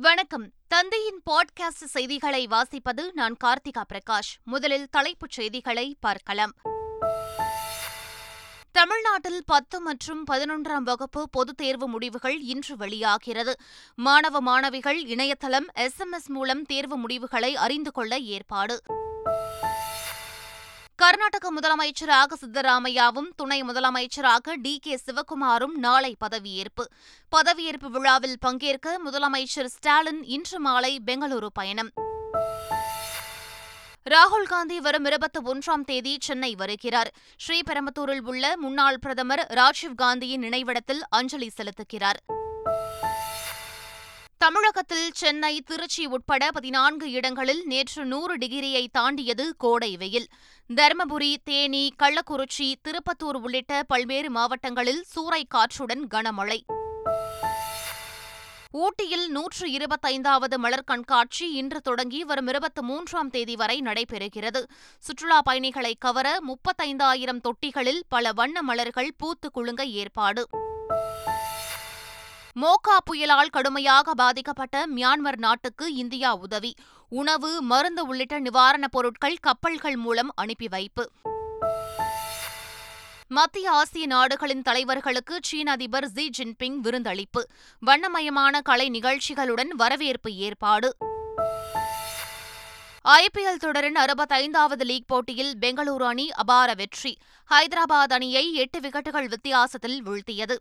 வணக்கம். தந்தையின் பாட்காஸ்ட் செய்திகளை வாசிப்பது நான் கார்த்திகா பிரகாஷ். முதலில் தலைப்புச் செய்திகளை பார்க்கலாம். தமிழ்நாட்டில் பத்து மற்றும் பதினொன்றாம் வகுப்பு பொதுத் தேர்வு முடிவுகள் இன்று வெளியாகிறது. மாணவ மாணவிகள் இணையதளம் எஸ்எம்எஸ் மூலம் தேர்வு முடிவுகளை அறிந்து கொள்ள ஏற்பாடு. கர்நாடக முதலமைச்சராக சித்தராமையாவும் துணை முதலமைச்சராக டி. கே. சிவக்குமாரும் நாளை பதவியேற்பு. பதவியேற்பு விழாவில் பங்கேற்க முதலமைச்சர் ஸ்டாலின் இன்று மாலை பெங்களூரு பயணம். ராகுல் காந்தி வரும் இருபத்தி ஒன்றாம் தேதி சென்னை வருகிறார். ஸ்ரீபெரும்புத்தூரில் உள்ள முன்னாள் பிரதமர் ராஜீவ் காந்தியின் நினைவிடத்தில் அஞ்சலி செலுத்துகிறார். தமிழகத்தில் சென்னை திருச்சி உட்பட பதினான்கு இடங்களில் நேற்று நூறு டிகிரியை தாண்டியது கோடை வெயில். தருமபுரி தேனி கள்ளக்குறிச்சி திருப்பத்தூர் உள்ளிட்ட பல்வேறு மாவட்டங்களில் சூறை காற்றுடன் கனமழை. ஊட்டியில் நூற்று இருபத்தைந்தாவது மலர் கண்காட்சி இன்று தொடங்கி வரும் இருபத்தி மூன்றாம் தேதி வரை நடைபெறுகிறது. சுற்றுலாப் பயணிகளை கவர முப்பத்தைந்தாயிரம் தொட்டிகளில் பல வண்ண மலர்கள் பூத்து குலுங்க ஏற்பாடு. மோகா புயலால் கடுமையாக பாதிக்கப்பட்ட மியான்மர் நாட்டுக்கு இந்தியா உதவி. உணவு மருந்து உள்ளிட்ட நிவாரணப் பொருட்கள் கப்பல்கள் மூலம் அனுப்பி வைப்பு. மத்திய ஆசிய நாடுகளின் தலைவர்களுக்கு சீன அதிபர் ஜி ஜின்பிங் விருந்தளிப்பு. வண்ணமயமான கலை நிகழ்ச்சிகளுடன் வரவேற்பு ஏற்பாடு. ஐபிஎல் தொடரின் அறுபத்தைந்தாவது லீக் போட்டியில் பெங்களூரு அணி அபார வெற்றி. ஹைதராபாத் அணியை எட்டு விக்கெட்டுகள் வித்தியாசத்தில் வீழ்த்தியது.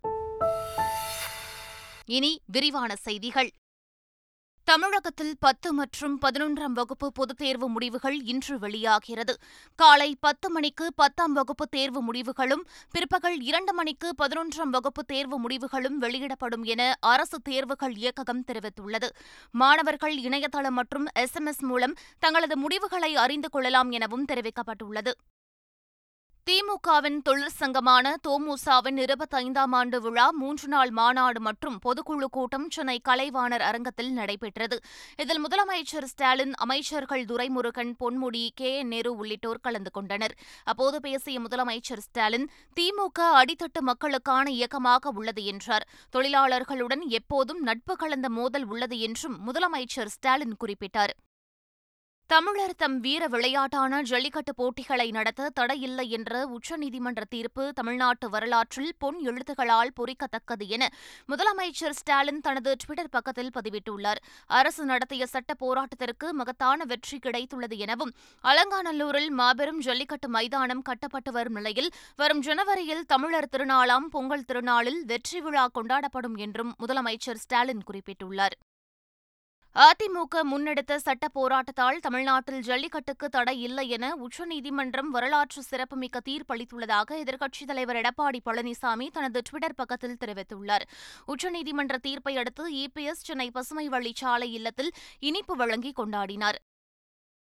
இனி விரிவான செய்திகள். தமிழகத்தில் பத்து மற்றும் பதினொன்றாம் வகுப்பு பொதுத் தேர்வு முடிவுகள் இன்று வெளியாகிறது. காலை பத்து மணிக்கு பத்தாம் வகுப்பு தேர்வு முடிவுகளும் பிற்பகல் இரண்டு மணிக்கு பதினொன்றாம் வகுப்பு தேர்வு முடிவுகளும் வெளியிடப்படும் என அரசு தேர்வுகள் இயக்ககம் தெரிவித்துள்ளது. மாணவர்கள் இணையதளம் மற்றும் எஸ்எம்எஸ் மூலம் தங்களது முடிவுகளை அறிந்து கொள்ளலாம் எனவும் தெரிவிக்கப்பட்டுள்ளது. திமுகவின் தொழிற்சங்கமான தோமுசாவின் இருபத்தைந்தாம் ஆண்டு விழா மூன்று நாள் மாநாடு மற்றும் பொதுக்குழு கூட்டம் சென்னை கலைவாணர் அரங்கத்தில் நடைபெற்றது. இதில் முதலமைச்சர் ஸ்டாலின் அமைச்சர்கள் துரைமுருகன் பொன்முடி கே. என். நேரு உள்ளிட்டோர் கலந்து கொண்டனர். அப்போது பேசிய முதலமைச்சர் ஸ்டாலின் திமுக அடித்தட்டு மக்களுக்கான இயக்கமாக உள்ளது என்றார். தொழிலாளர்களுடன் எப்போதும் நட்பு கலந்த மோதல் உள்ளது என்றும் முதலமைச்சர் ஸ்டாலின் குறிப்பிட்டார். தமிழர் தம் வீர விளையாட்டான ஜல்லிக்கட்டு போட்டிகளை நடத்த தடையில்லை என்ற உச்சநீதிமன்ற தீர்ப்பு தமிழ்நாட்டு வரலாற்றில் பொன் எழுத்துகளால் பொறிக்கத்தக்கது என முதலமைச்சர் ஸ்டாலின் தனது டுவிட்டர் பக்கத்தில் பதிவிட்டுள்ளார். அரசு நடத்திய சட்ட போராட்டத்திற்கு மகத்தான வெற்றி கிடைத்துள்ளது எனவும் அலங்காநல்லூரில் மாபெரும் ஜல்லிக்கட்டு மைதானம் கட்டப்பட்டு வரும் நிலையில் வரும் ஜனவரியில் தமிழர் திருநாளாம் பொங்கல் திருநாளில் வெற்றி விழா கொண்டாடப்படும் என்றும் முதலமைச்சர் ஸ்டாலின் குறிப்பிட்டுள்ளார். அதிமுக முன்னெடுத்த சட்ட போராட்டத்தால் தமிழ்நாட்டில் ஜல்லிக்கட்டுக்கு தடை இல்லை என உச்சநீதிமன்றம் வரலாற்று சிறப்புமிக்க தீர்ப்பளித்துள்ளதாக எதிர்க்கட்சித் தலைவர் எடப்பாடி பழனிசாமி தனது டுவிட்டர் பக்கத்தில் தெரிவித்துள்ளார். உச்சநீதிமன்ற தீர்ப்பை அடுத்து இபிஎஸ் சென்னை பசுமை வழிச்சாலை இல்லத்தில் இனிப்பு வழங்கி கொண்டாடினார்.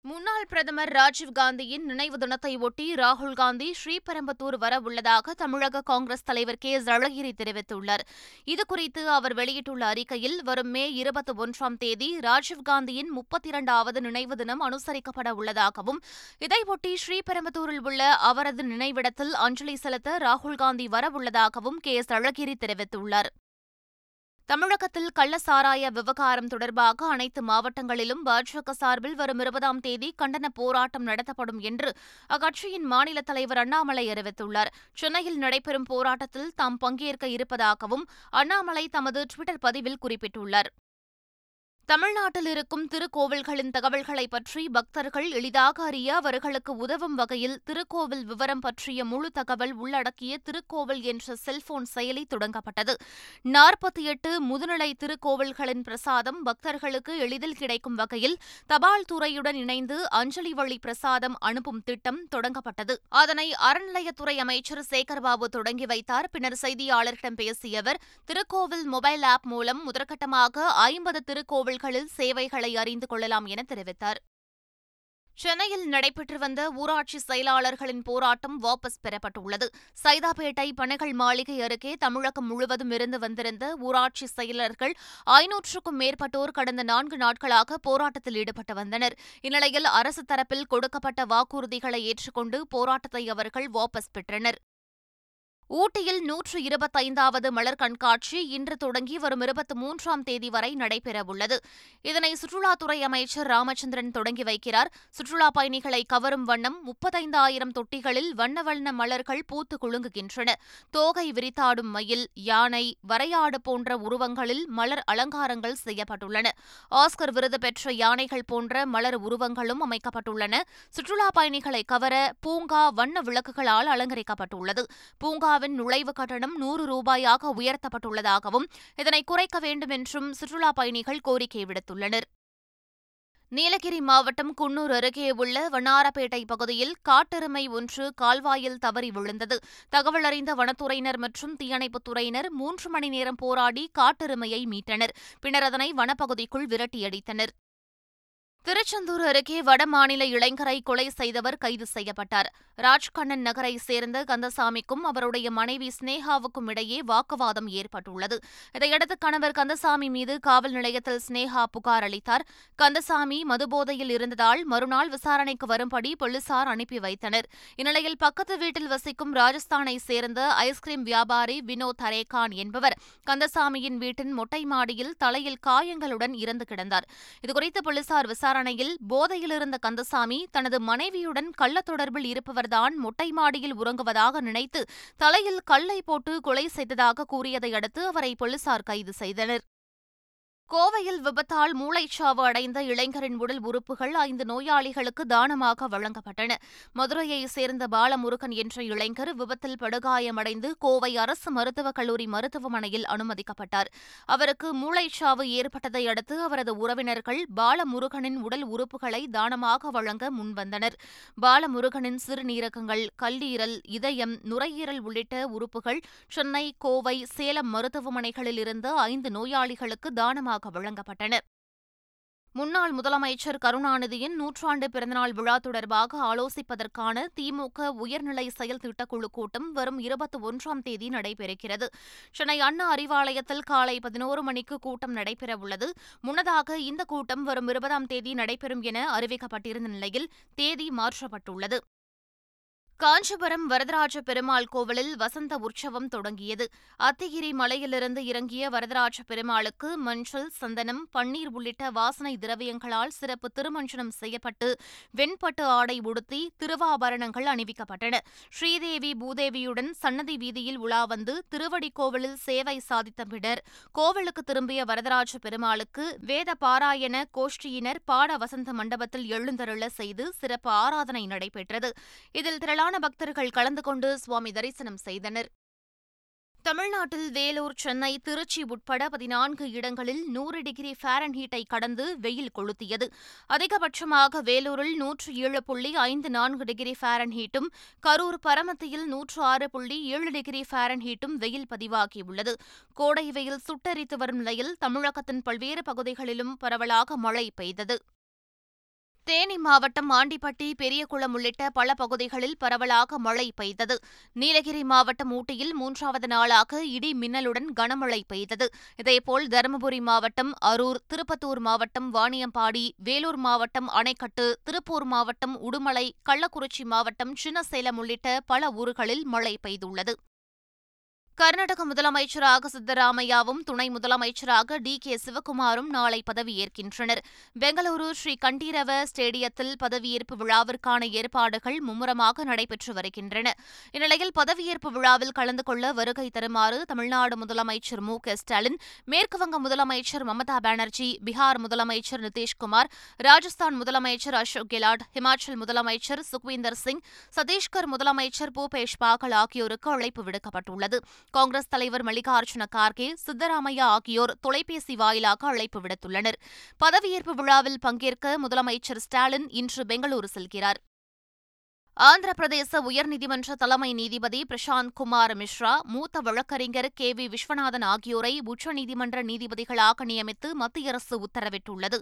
முன்னாள் பிரதமர் ராஜீவ்காந்தியின் நினைவு தினத்தை ஒட்டி ராகுல் காந்தி ஸ்ரீபெரும்புத்தூர் வரவுள்ளதாக தமிழக காங்கிரஸ் தலைவர் கே எஸ் அழகிரி தெரிவித்துள்ளார். இதுகுறித்து அவர் வெளியிட்டுள்ள அறிக்கையில் வரும் மே இருபத்தி ஒன்றாம் தேதி ராஜீவ்காந்தியின் முப்பத்தி இரண்டாவது நினைவு தினம் அனுசரிக்கப்பட உள்ளதாகவும் இதையொட்டி ஸ்ரீபெரும்புத்தூரில் உள்ள அவரது நினைவிடத்தில் அஞ்சலி செலுத்த ராகுல்காந்தி வரவுள்ளதாகவும் கே எஸ் அழகிரி தெரிவித்துள்ளார். தமிழகத்தில் கள்ளசாராய விவகாரம் தொடர்பாக அனைத்து மாவட்டங்களிலும் பாஜக சார்பில் வரும் இருபதாம் தேதி கண்டன போராட்டம் நடத்தப்படும் என்று அக்கட்சியின் மாநில தலைவர் அண்ணாமலை அறிவித்துள்ளார். சென்னையில் நடைபெறும் போராட்டத்தில் தாம் பங்கேற்க இருப்பதாகவும் அண்ணாமலை தமது டுவிட்டர் பதிவில் குறிப்பிட்டுள்ளார். தமிழ்நாட்டில் இருக்கும் திருக்கோவில்களின் தகவல்களை பற்றி பக்தர்கள் எளிதாக அறிய அவர்களுக்கு உதவும் வகையில் திருக்கோவில் விவரம் பற்றிய முழு தகவல் உள்ளடக்கிய திருக்கோவில் என்ற செல்போன் செயலி தொடங்கப்பட்டது. நாற்பத்தி எட்டு முதுநிலை திருக்கோவில்களின் பிரசாதம் பக்தர்களுக்கு எளிதில் கிடைக்கும் வகையில் தபால் துறையுடன் இணைந்து அஞ்சலி வழி பிரசாதம் அனுப்பும் திட்டம் தொடங்கப்பட்டது. அதனை அறநிலையத்துறை அமைச்சர் சேகர்பாபு தொடங்கி வைத்தார். பின்னர் செய்தியாளர்களிடம் பேசிய அவர் திருக்கோவில் மொபைல் ஆப் மூலம் முதற்கட்டமாக ஐம்பது திருக்கோவில் கோவில்களில் சேவைகளை அறிந்து கொள்ளலாம் என தெரிவித்தார். சென்னையில் நடைபெற்று வந்த ஊராட்சி செயலாளர்களின் போராட்டம் வாபஸ் பெறப்பட்டுள்ளது. சைதாப்பேட்டை பனைகள் மாளிகை அருகே தமிழகம் முழுவதும் இருந்து வந்திருந்த ஊராட்சி செயலர்கள் ஐநூற்றுக்கும் மேற்பட்டோர் கடந்த நான்கு நாட்களாக போராட்டத்தில் ஈடுபட்டு வந்தனர். இந்நிலையில் அரசு தரப்பில் கொடுக்கப்பட்ட வாக்குறுதிகளை ஏற்றுக்கொண்டு போராட்டத்தை அவர்கள் வாபஸ் பெற்றனர். ஊட்டியில் நூற்று இருபத்தைந்தாவது மலர் கண்காட்சி இன்று தொடங்கி வரும் இருபத்தி மூன்றாம் தேதி வரை நடைபெறவுள்ளது. இதனை சுற்றுலாத்துறை அமைச்சர் ராமச்சந்திரன் தொடங்கி வைக்கிறார். சுற்றுலா பயணிகளை கவரும் வண்ணம் முப்பத்தைந்தாயிரம் தொட்டிகளில் வண்ண வண்ண மலர்கள் பூத்து குலுங்குகின்றன. தோகை விரித்தாடும் மயில் யானை வரையாடு போன்ற உருவங்களில் மலர் அலங்காரங்கள் செய்யப்பட்டுள்ளன. ஆஸ்கர் விருது பெற்ற யானைகள் போன்ற மலர் உருவங்களும் அமைக்கப்பட்டுள்ளன. சுற்றுலா பயணிகளை கவர பூங்கா வண்ண விளக்குகளால் அலங்கரிக்கப்பட்டுள்ளது. பூங்கா சுற்றுலாவின் நுழைவு கட்டணம் நூறு ரூபாயாக உயர்த்தப்பட்டுள்ளதாகவும் இதனை குறைக்க வேண்டும் என்றும் சுற்றுலா பயணிகள் கோரிக்கை விடுத்துள்ளனர். நீலகிரி மாவட்டம் குன்னூர் அருகே உள்ள வண்ணாரப்பேட்டை பகுதியில் காட்டெருமை ஒன்று கால்வாயில் தவறி விழுந்தது. தகவல் அறிந்த வனத்துறையினர் மற்றும் தீயணைப்புத் துறையினர் மூன்று மணி நேரம் போராடி காட்டெருமையை மீட்டனர். பின்னர் அதனை வனப்பகுதிக்குள் விரட்டியடித்தனர். திருச்செந்தூர் அருகே வடமாநில இளைஞரை கொலை செய்தவர் கைது செய்யப்பட்டார். ராஜ்கண்ணன் நகரை சேர்ந்த கந்தசாமிக்கும் அவருடைய மனைவி ஸ்னேகாவுக்கும் இடையே வாக்குவாதம் ஏற்பட்டுள்ளது. இதையடுத்து கணவர் கந்தசாமி மீது காவல் நிலையத்தில் ஸ்னேகா புகார் அளித்தார். கந்தசாமி மதுபோதையில் இருந்ததால் மறுநாள் விசாரணைக்கு வரும்படி போலீசார் அனுப்பி வைத்தனர். இந்நிலையில் பக்கத்து வீட்டில் வசிக்கும் ராஜஸ்தானை சேர்ந்த ஐஸ்கிரீம் வியாபாரி வினோத் ஹரேகான் என்பவர் கந்தசாமியின் வீட்டின் மொட்டை மாடியில் தலையில் காயங்களுடன் இறந்து கிடந்தார். இதுகுறித்து போலீசார் விசாரணை விசாரணையில் போதையிலிருந்த கந்தசாமி தனது மனைவியுடன் கள்ள தொடர்பில் இருப்பவர்தான் மொட்டை மாடியில் உறங்குவதாக நினைத்து தலையில் கல்லை போட்டு கொலை செய்ததாக கூறியதை அடுத்து அவரை போலீசார் கைது செய்தனர். கோவையில் விபத்தால் மூளைச்சாவு அடைந்த இளைஞரின் உடல் உறுப்புகள் ஐந்து நோயாளிகளுக்கு தானமாக வழங்கப்பட்டன. மதுரையைச் சேர்ந்த பாலமுருகன் என்ற இளைஞர் விபத்தில் படுகாயமடைந்து கோவை அரசு மருத்துவக் கல்லூரி மருத்துவமனையில் அனுமதிக்கப்பட்டார். அவருக்கு மூளைச்சாவு ஏற்பட்டதை அடுத்து அவரது உறவினர்கள் பாலமுருகனின் உடல் உறுப்புகளை தானமாக வழங்க முன்வந்தனர். பாலமுருகனின் சிறுநீரகங்கள் கல்லீரல் இதயம் நுரையீரல் உள்ளிட்ட உறுப்புகள் சென்னை கோவை சேலம் மருத்துவமனைகளில் இருந்த ஐந்து நோயாளிகளுக்கு தானமாக பரிசாக வழங்கப்பட்டன. முன்னாள் முதலமைச்சர் கருணாநிதியின் நூற்றாண்டு பிறந்தநாள் விழா தொடர்பாக ஆலோசிப்பதற்கான திமுக உயர்நிலை செயல் திட்டக்குழு கூட்டம் வரும் இருபத்தி ஒன்றாம் தேதி நடைபெறுகிறது. சென்னை அண்ணா அறிவாலயத்தில் காலை பதினோரு மணிக்கு கூட்டம் நடைபெறவுள்ளது. முன்னதாக இந்த கூட்டம் வரும் இருபதாம் தேதி நடைபெறும் என அறிவிக்கப்பட்டிருந்த நிலையில் தேதி மாற்றப்பட்டுள்ளது. காஞ்சிபுரம் வரதராஜ பெருமாள் கோவிலில் வசந்த உற்சவம் தொடங்கியது. அத்திகிரி மலையிலிருந்து இறங்கிய வரதராஜ பெருமாளுக்கு மஞ்சள் சந்தனம் பன்னீர் உள்ளிட்ட வாசனை திரவியங்களால் சிறப்பு திருமஞ்சனம் செய்யப்பட்டு வெண்பட்டு ஆடை உடுத்தி திருவாபரணங்கள் அணிவிக்கப்பட்டன. ஸ்ரீதேவி பூதேவியுடன் சன்னதி வீதியில் உலா வந்து திருவடி கோவிலில் சேவை சாதித்த பின்னர் கோவிலுக்கு திரும்பிய வரதராஜ பெருமாளுக்கு வேத பாராயண கோஷ்டியினர் பாட வசந்த மண்டபத்தில் எழுந்தருள செய்து சிறப்பு ஆராதனை நடைபெற்றது. இதில் திரளான திரளான பக்தர்கள் கலந்து கொண்டு சுவாமி தரிசனம் செய்தனர். தமிழ்நாட்டில் வேலூர் சென்னை திருச்சி உட்பட பதினான்கு இடங்களில் நூறு டிகிரி ஃபாரன்ஹீட்டை கடந்து வெயில் கொளுத்தியது. அதிகபட்சமாக வேலூரில் நூற்று ஏழு புள்ளி ஐந்து நான்கு டிகிரி ஃபாரன்ஹீட்டும் கரூர் பரமத்தியில் நூற்று ஆறு புள்ளி ஏழு டிகிரி ஃபாரன்ஹீட்டும் வெயில் பதிவாகியுள்ளது. கோடை வெயில் சுட்டரித்து வரும் நிலையில் தமிழகத்தின் பல்வேறு பகுதிகளிலும் பரவலாக மழை பெய்தது. தேனி மாவட்டம் ஆண்டிப்பட்டி பெரியகுளம் உள்ளிட்ட பல பகுதிகளில் பரவலாக மழை பெய்தது. நீலகிரி மாவட்டம் ஊட்டியில் மூன்றாவது நாளாக இடி மின்னலுடன் கனமழை பெய்தது. இதேபோல் தருமபுரி மாவட்டம் அரூர் திருப்பத்தூர் மாவட்டம் வாணியம்பாடி வேலூர் மாவட்டம் அணைக்கட்டு திருப்பூர் மாவட்டம் உடுமலை கள்ளக்குறிச்சி மாவட்டம் சின்னசேலம் உள்ளிட்ட பல ஊர்களில் மழை பெய்துள்ளது. கர்நாடக முதலமைச்சராக சித்தராமையாவும் துணை முதலமைச்சராக டி. கே. சிவக்குமாரும் நாளை பதவியேற்கின்றனர். பெங்களூரு ஸ்ரீ கண்டீரவ ஸ்டேடியத்தில் பதவியேற்பு விழாவிற்கான ஏற்பாடுகள் மும்முரமாக நடைபெற்று வருகின்றன. இந்நிலையில் பதவியேற்பு விழாவில் கலந்து கொள்ள வருகை தருமாறு தமிழ்நாடு முதலமைச்சர் மு. க. ஸ்டாலின் மேற்குவங்க முதலமைச்சர் மமதா பானர்ஜி பீகார் முதலமைச்சர் நிதிஷ்குமார் ராஜஸ்தான் முதலமைச்சர் அசோக் கெலாட் ஹிமாச்சல் முதலமைச்சர் சுக்வீந்தர் சிங் சத்தீஸ்கர் முதலமைச்சர் பூபேஷ் பாகல் ஆகியோருக்கு அழைப்பு விடுக்கப்பட்டுள்ளது. காங்கிரஸ் தலைவர் மல்லிகார்ஜுன கார்கே சித்தராமையா ஆகியோர் தொலைபேசி வாயிலாக அழைப்பு விடுத்துள்ளனர். பதவியேற்பு விழாவில் பங்கேற்க முதலமைச்சர் ஸ்டாலின் இன்று பெங்களூரு செல்கிறார். ஆந்திர பிரதேச உயர்நீதிமன்ற தலைமை நீதிபதி பிரசாந்த் குமார் மிஸ்ரா மூத்த வழக்கறிஞர் கே வி விஸ்வநாதன் ஆகியோரை உச்சநீதிமன்ற நீதிபதிகளாக நியமித்து மத்திய அரசு உத்தரவிட்டுள்ளது.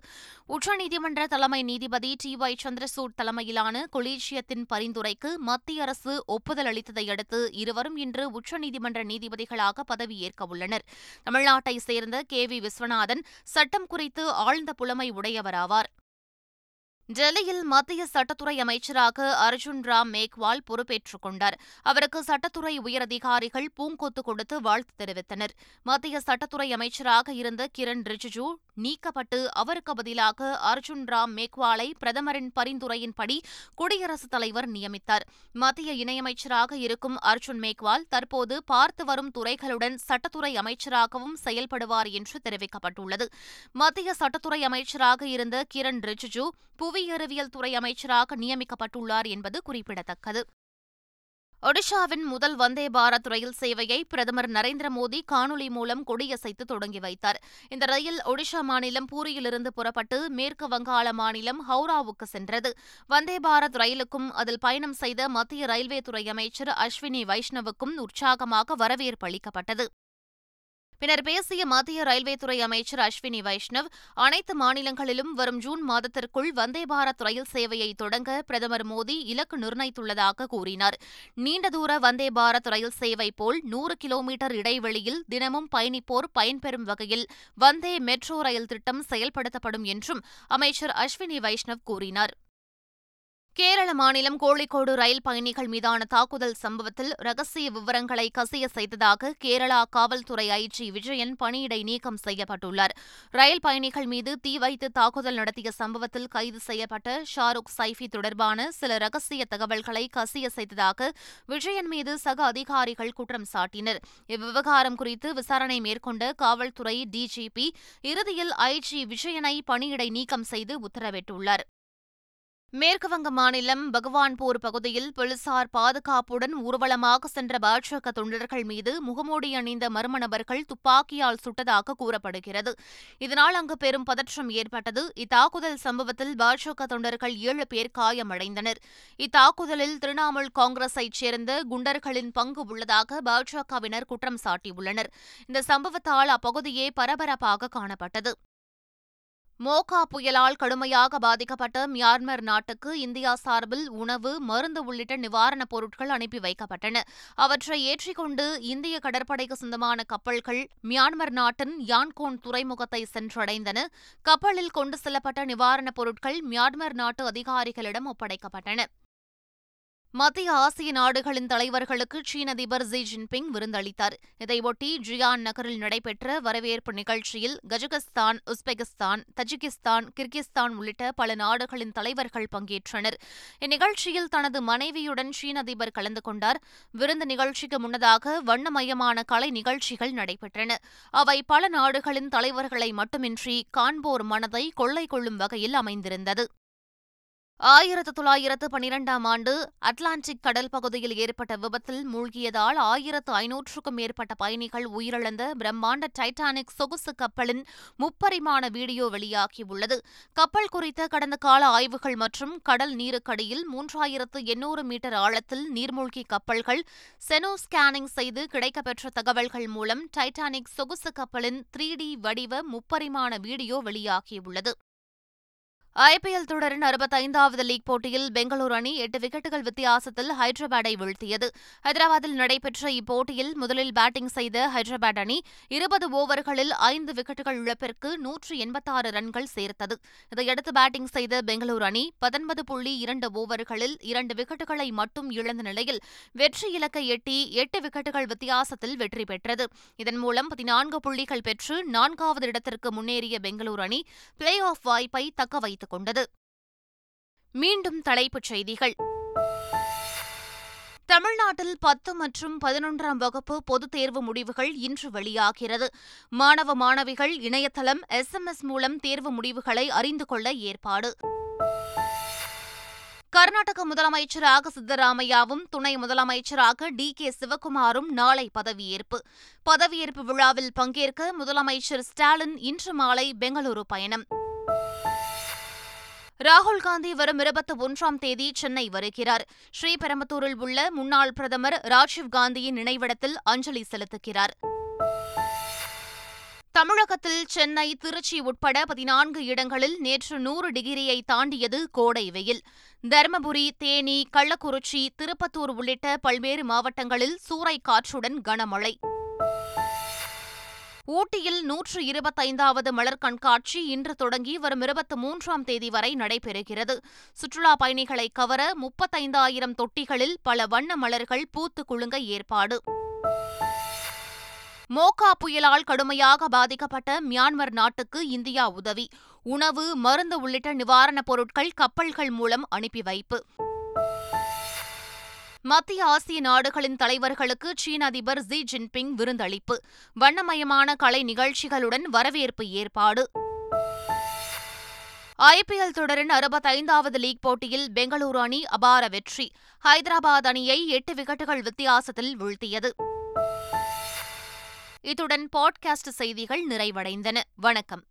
உச்சநீதிமன்ற தலைமை நீதிபதி டி ஒய் சந்திரசூட் தலைமையிலான கொலீஜியத்தின் பரிந்துரைக்கு மத்திய அரசு ஒப்புதல் அளித்ததை அடுத்து இருவரும் இன்று உச்சநீதிமன்ற நீதிபதிகளாக பதவியேற்க உள்ளனர். தமிழ்நாட்டை சேர்ந்த கே வி விஸ்வநாதன் சட்டம் குறித்து ஆழ்ந்த புலமை உடையவராவார் டெல்லியில் மத்திய சட்டத்துறை அமைச்சராக அர்ஜுன் ராம் மேக்வால் பொறுப்பேற்றுக் கொண்டார். அவருக்கு சட்டத்துறை உயரதிகாரிகள் பூங்கொத்து கொடுத்து வாழ்த்து தெரிவித்தனர். மத்திய சட்டத்துறை அமைச்சராக இருந்த கிரண் ரிஜிஜு நீக்கப்பட்டு அவருக்கு பதிலாக அர்ஜுன் ராம் மேக்வாலை பிரதமரின் பரிந்துரையின்படி குடியரசுத் தலைவர் நியமித்தார். மத்திய இணையமைச்சராக இருக்கும் அர்ஜுன் மேக்வால் தற்போது பார்த்து வரும் துறைகளுடன் சட்டத்துறை அமைச்சராகவும் செயல்படுவார் என்று தெரிவிக்கப்பட்டுள்ளது. மத்திய சட்டத்துறை அமைச்சராக இருந்த கிரண் ரிஜிஜு புவியறிவியல் துறை அமைச்சராக நியமிக்கப்பட்டுள்ளார் என்பது குறிப்பிடத்தக்கது. ஒடிஷாவின் முதல் வந்தே பாரத் ரயில் சேவையை பிரதமர் நரேந்திர மோடி காணொலி மூலம் கொடியசைத்து தொடங்கி வைத்தார். இந்த ரயில் ஒடிஷா மாநிலம் பூரியிலிருந்து புறப்பட்டு மேற்கு வங்காள மாநிலம் ஹவுராவுக்கு சென்றது. வந்தே பாரத் ரயிலுக்கும் அதில் பயணம் செய்த மத்திய ரயில்வே துறை அமைச்சர் அஸ்வினி வைஷ்ணவுக்கும் உற்சாகமாக வரவேற்பு அளிக்கப்பட்டது. பின்னர் பேசிய மத்திய ரயில்வே துறை அமைச்சர் அஸ்வினி வைஷ்ணவ் அனைத்து மாநிலங்களிலும் வரும் ஜூன் மாதத்திற்குள் வந்தே பாரத் ரயில் சேவையை தொடங்க பிரதமர் மோடி இலக்கு நிர்ணயித்துள்ளதாக கூறினார். நீண்ட தூர வந்தே பாரத் ரயில் சேவை போல் நூறு கிலோமீட்டர் இடைவெளியில் தினமும் பயணிப்போர் பயன்பெறும் வகையில் வந்தே மெட்ரோ ரயில் திட்டம் செயல்படுத்தப்படும் என்றும் அமைச்சர் அஸ்வினி வைஷ்ணவ் கூறினார். கேரள மாநிலம் கோழிக்கோடு ரயில் பயணிகள் மீதான தாக்குதல் சம்பவத்தில் ரகசிய விவரங்களை கசிய செய்ததாக கேரளா காவல்துறை ஐஜி விஜயன் பணியிடை நீக்கம் செய்யப்பட்டுள்ளார். ரயில் பயணிகள் மீது தீ வைத்து தாக்குதல் நடத்திய சம்பவத்தில் கைது செய்யப்பட்ட ஷாருக் சைஃபி தொடர்பான சில ரகசிய தகவல்களை கசிய செய்ததாக விஜயன் மீது சக அதிகாரிகள் குற்றம் சாட்டினர். இவ்விவகாரம் குறித்து விசாரணை மேற்கொண்ட காவல்துறை டிஜிபி இறுதியில் ஐஜி விஜயனை பணியிடை நீக்கம் செய்து உத்தரவிட்டுள்ளார். மேற்குவங்க மாநிலம் பகவான்பூர் பகுதியில் போலீசார் பாதுகாப்புடன் ஊர்வலமாக சென்ற பாஜக தொண்டர்கள் மீது முகமூடி அணிந்த மர்ம நபர்கள் துப்பாக்கியால் சுட்டதாக கூறப்படுகிறது. இதனால் அங்கு பெரும் பதற்றம் ஏற்பட்டது. இத்தாக்குதல் சம்பவத்தில் பாஜக தொண்டர்கள் ஏழு பேர் காயமடைந்தனர். இத்தாக்குதலில் திரிணாமுல் காங்கிரஸைச் சேர்ந்த குண்டர்களின் பங்கு உள்ளதாக பாஜகவினர் குற்றம் சாட்டியுள்ளனர். இந்த சம்பவத்தால் அப்பகுதியே பரபரப்பாக காணப்பட்டது. மோகா புயலால் கடுமையாக பாதிக்கப்பட்ட மியான்மர் நாட்டுக்கு இந்தியா சார்பில் உணவு மருந்து உள்ளிட்ட நிவாரணப் பொருட்கள் அனுப்பி வைக்கப்பட்டன. அவற்றை ஏற்றிக்கொண்டு இந்திய கடற்படைக்கு சொந்தமான கப்பல்கள் மியான்மர் நாட்டின் யான்கோன் துறைமுகத்தை சென்றடைந்தன. கப்பலில் கொண்டு செல்லப்பட்ட நிவாரணப் பொருட்கள் மியான்மர் நாட்டு அதிகாரிகளிடம் ஒப்படைக்கப்பட்டன. மத்திய ஆசிய நாடுகளின் தலைவர்களுக்கு சீன அதிபர் ஜி ஜின்பிங் விருந்தளித்தார். இதையொட்டி ஜியான் நகரில் நடைபெற்ற வரவேற்பு நிகழ்ச்சியில் கஜகஸ்தான் உஸ்பெகிஸ்தான் தஜிகிஸ்தான் கிர்கிஸ்தான் உள்ளிட்ட பல நாடுகளின் தலைவர்கள் பங்கேற்றனர். இந்நிகழ்ச்சியில் தனது மனைவியுடன் சீன அதிபர் கலந்து கொண்டார். விருந்து நிகழ்ச்சிக்கு முன்னதாக வண்ணமயமான கலை நிகழ்ச்சிகள் நடைபெற்றன. அவை பல நாடுகளின் தலைவர்களை மட்டுமின்றி காண்போர் மனதை கொள்ளை கொள்ளும் வகையில் அமைந்திருந்தது. ஆயிரத்து தொள்ளாயிரத்து பனிரெண்டாம் ஆண்டு அட்லாண்டிக் கடல் பகுதியில் ஏற்பட்ட விபத்தில் மூழ்கியதால் ஆயிரத்து ஐநூற்றுக்கும் மேற்பட்ட பயணிகள் உயிரிழந்த பிரம்மாண்ட டைட்டானிக் சொகுசு கப்பலின் முப்பரிமாண வீடியோ வெளியாகியுள்ளது. கப்பல் குறித்த கடந்த கால ஆய்வுகள் மற்றும் கடல் நீருக்கடியில் மூன்றாயிரத்து எண்ணூறு மீட்டர் ஆழத்தில் நீர்மூழ்கி கப்பல்கள் செனோ ஸ்கேனிங் செய்து கிடைக்கப்பெற்ற தகவல்கள் மூலம் டைட்டானிக் சொகுசு கப்பலின் த்ரீ டி வடிவ முப்பரிமாண வீடியோ வெளியாகியுள்ளது. ஐபிஎல் தொடரின் அறுபத்தைந்தாவது லீக் போட்டியில் பெங்களூரு அணி எட்டு விக்கெட்டுகள் வித்தியாசத்தில் ஹைதராபாத்தை வீழ்த்தியது. ஹைதராபாத்தில் நடைபெற்ற இப்போட்டியில் முதலில் பேட்டிங் செய்த ஹைதராபாத் அணி இருபது ஓவர்களில் ஐந்து விக்கெட்டுகள் இழப்பிற்கு நூற்று எண்பத்தாறு ரன்கள் சேர்த்தது. இதையடுத்து பேட்டிங் செய்த பெங்களூரு அணி பத்தொன்பது புள்ளி இரண்டு ஓவர்களில் இரண்டு விக்கெட்டுகளை மட்டும் இழந்த நிலையில் வெற்றி இலக்கை எட்டி எட்டு விக்கெட்டுகள் வித்தியாசத்தில் வெற்றி பெற்றது. இதன் மூலம் பதினான்கு புள்ளிகள் பெற்று நான்காவது இடத்திற்கு முன்னேறிய பெங்களூரு அணி பிளே ஆஃப் வாய்ப்பை தக்க வைத்தது வைத்துக் கொண்டது. மீண்டும் தலைப்புச் செய்திகள். தமிழ்நாட்டில் பத்து மற்றும் பதினொன்றாம் வகுப்பு பொதுத் தேர்வு முடிவுகள் இன்று வெளியாகிறது. மாணவ மாணவிகள் இணையதளம் எஸ்எம்எஸ் மூலம் தேர்வு முடிவுகளை அறிந்து கொள்ள ஏற்பாடு. கர்நாடக முதலமைச்சராக சித்தராமையாவும் துணை முதலமைச்சராக டி. கே. சிவக்குமாரும் நாளை பதவியேற்பு. பதவியேற்பு விழாவில் பங்கேற்க முதலமைச்சர் ஸ்டாலின் இன்று மாலை பெங்களூரு பயணம். ராகுல் காந்தி வரும் இருபத்தி ஒன்றாம் தேதி சென்னை வருகிறார். ஸ்ரீபெரும்புத்தூரில் உள்ள முன்னாள் பிரதமர் ராஜீவ் காந்தியின் நினைவிடத்தில் அஞ்சலி செலுத்துகிறார். தமிழகத்தில் சென்னை திருச்சி உட்பட பதினான்கு இடங்களில் நேற்று நூறு டிகிரியை தாண்டியது கோடை வெயில். தருமபுரி தேனி கள்ளக்குறிச்சி திருப்பத்தூர் உள்ளிட்ட பல்வேறு மாவட்டங்களில் சூறை காற்றுடன் கனமழை. ஊட்டியில் நூற்று இருபத்தைந்தாவது மலர் கண்காட்சி இன்று தொடங்கி வரும் இருபத்தி மூன்றாம் தேதி வரை நடைபெறுகிறது. சுற்றுலா பயணிகளை கவர முப்பத்தைந்தாயிரம் தொட்டிகளில் பல வண்ண மலர்கள் பூத்து குலுங்க ஏற்பாடு. மோகா புயலால் கடுமையாக பாதிக்கப்பட்ட மியான்மர் நாட்டுக்கு இந்தியா உதவி. உணவு மருந்து உள்ளிட்ட நிவாரணப் பொருட்கள் கப்பல்கள் மூலம் அனுப்பி வைப்பு. மத்திய ஆசிய நாடுகளின் தலைவர்களுக்கு சீன அதிபர் ஜி ஜின்பிங் விருந்தளிப்பு. வண்ணமயமான கலை நிகழ்ச்சிகளுடன் வரவேற்பு ஏற்பாடு. ஐபிஎல் தொடரின் அறுபத்தைந்தாவது லீக் போட்டியில் பெங்களூரு அணி அபார வெற்றி. ஹைதராபாத் அணியை எட்டு விக்கெட்டுகள் வித்தியாசத்தில் வீழ்த்தியது. இத்துடன் பாட்காஸ்ட் செய்திகள் நிறைவடைந்தன. வணக்கம்.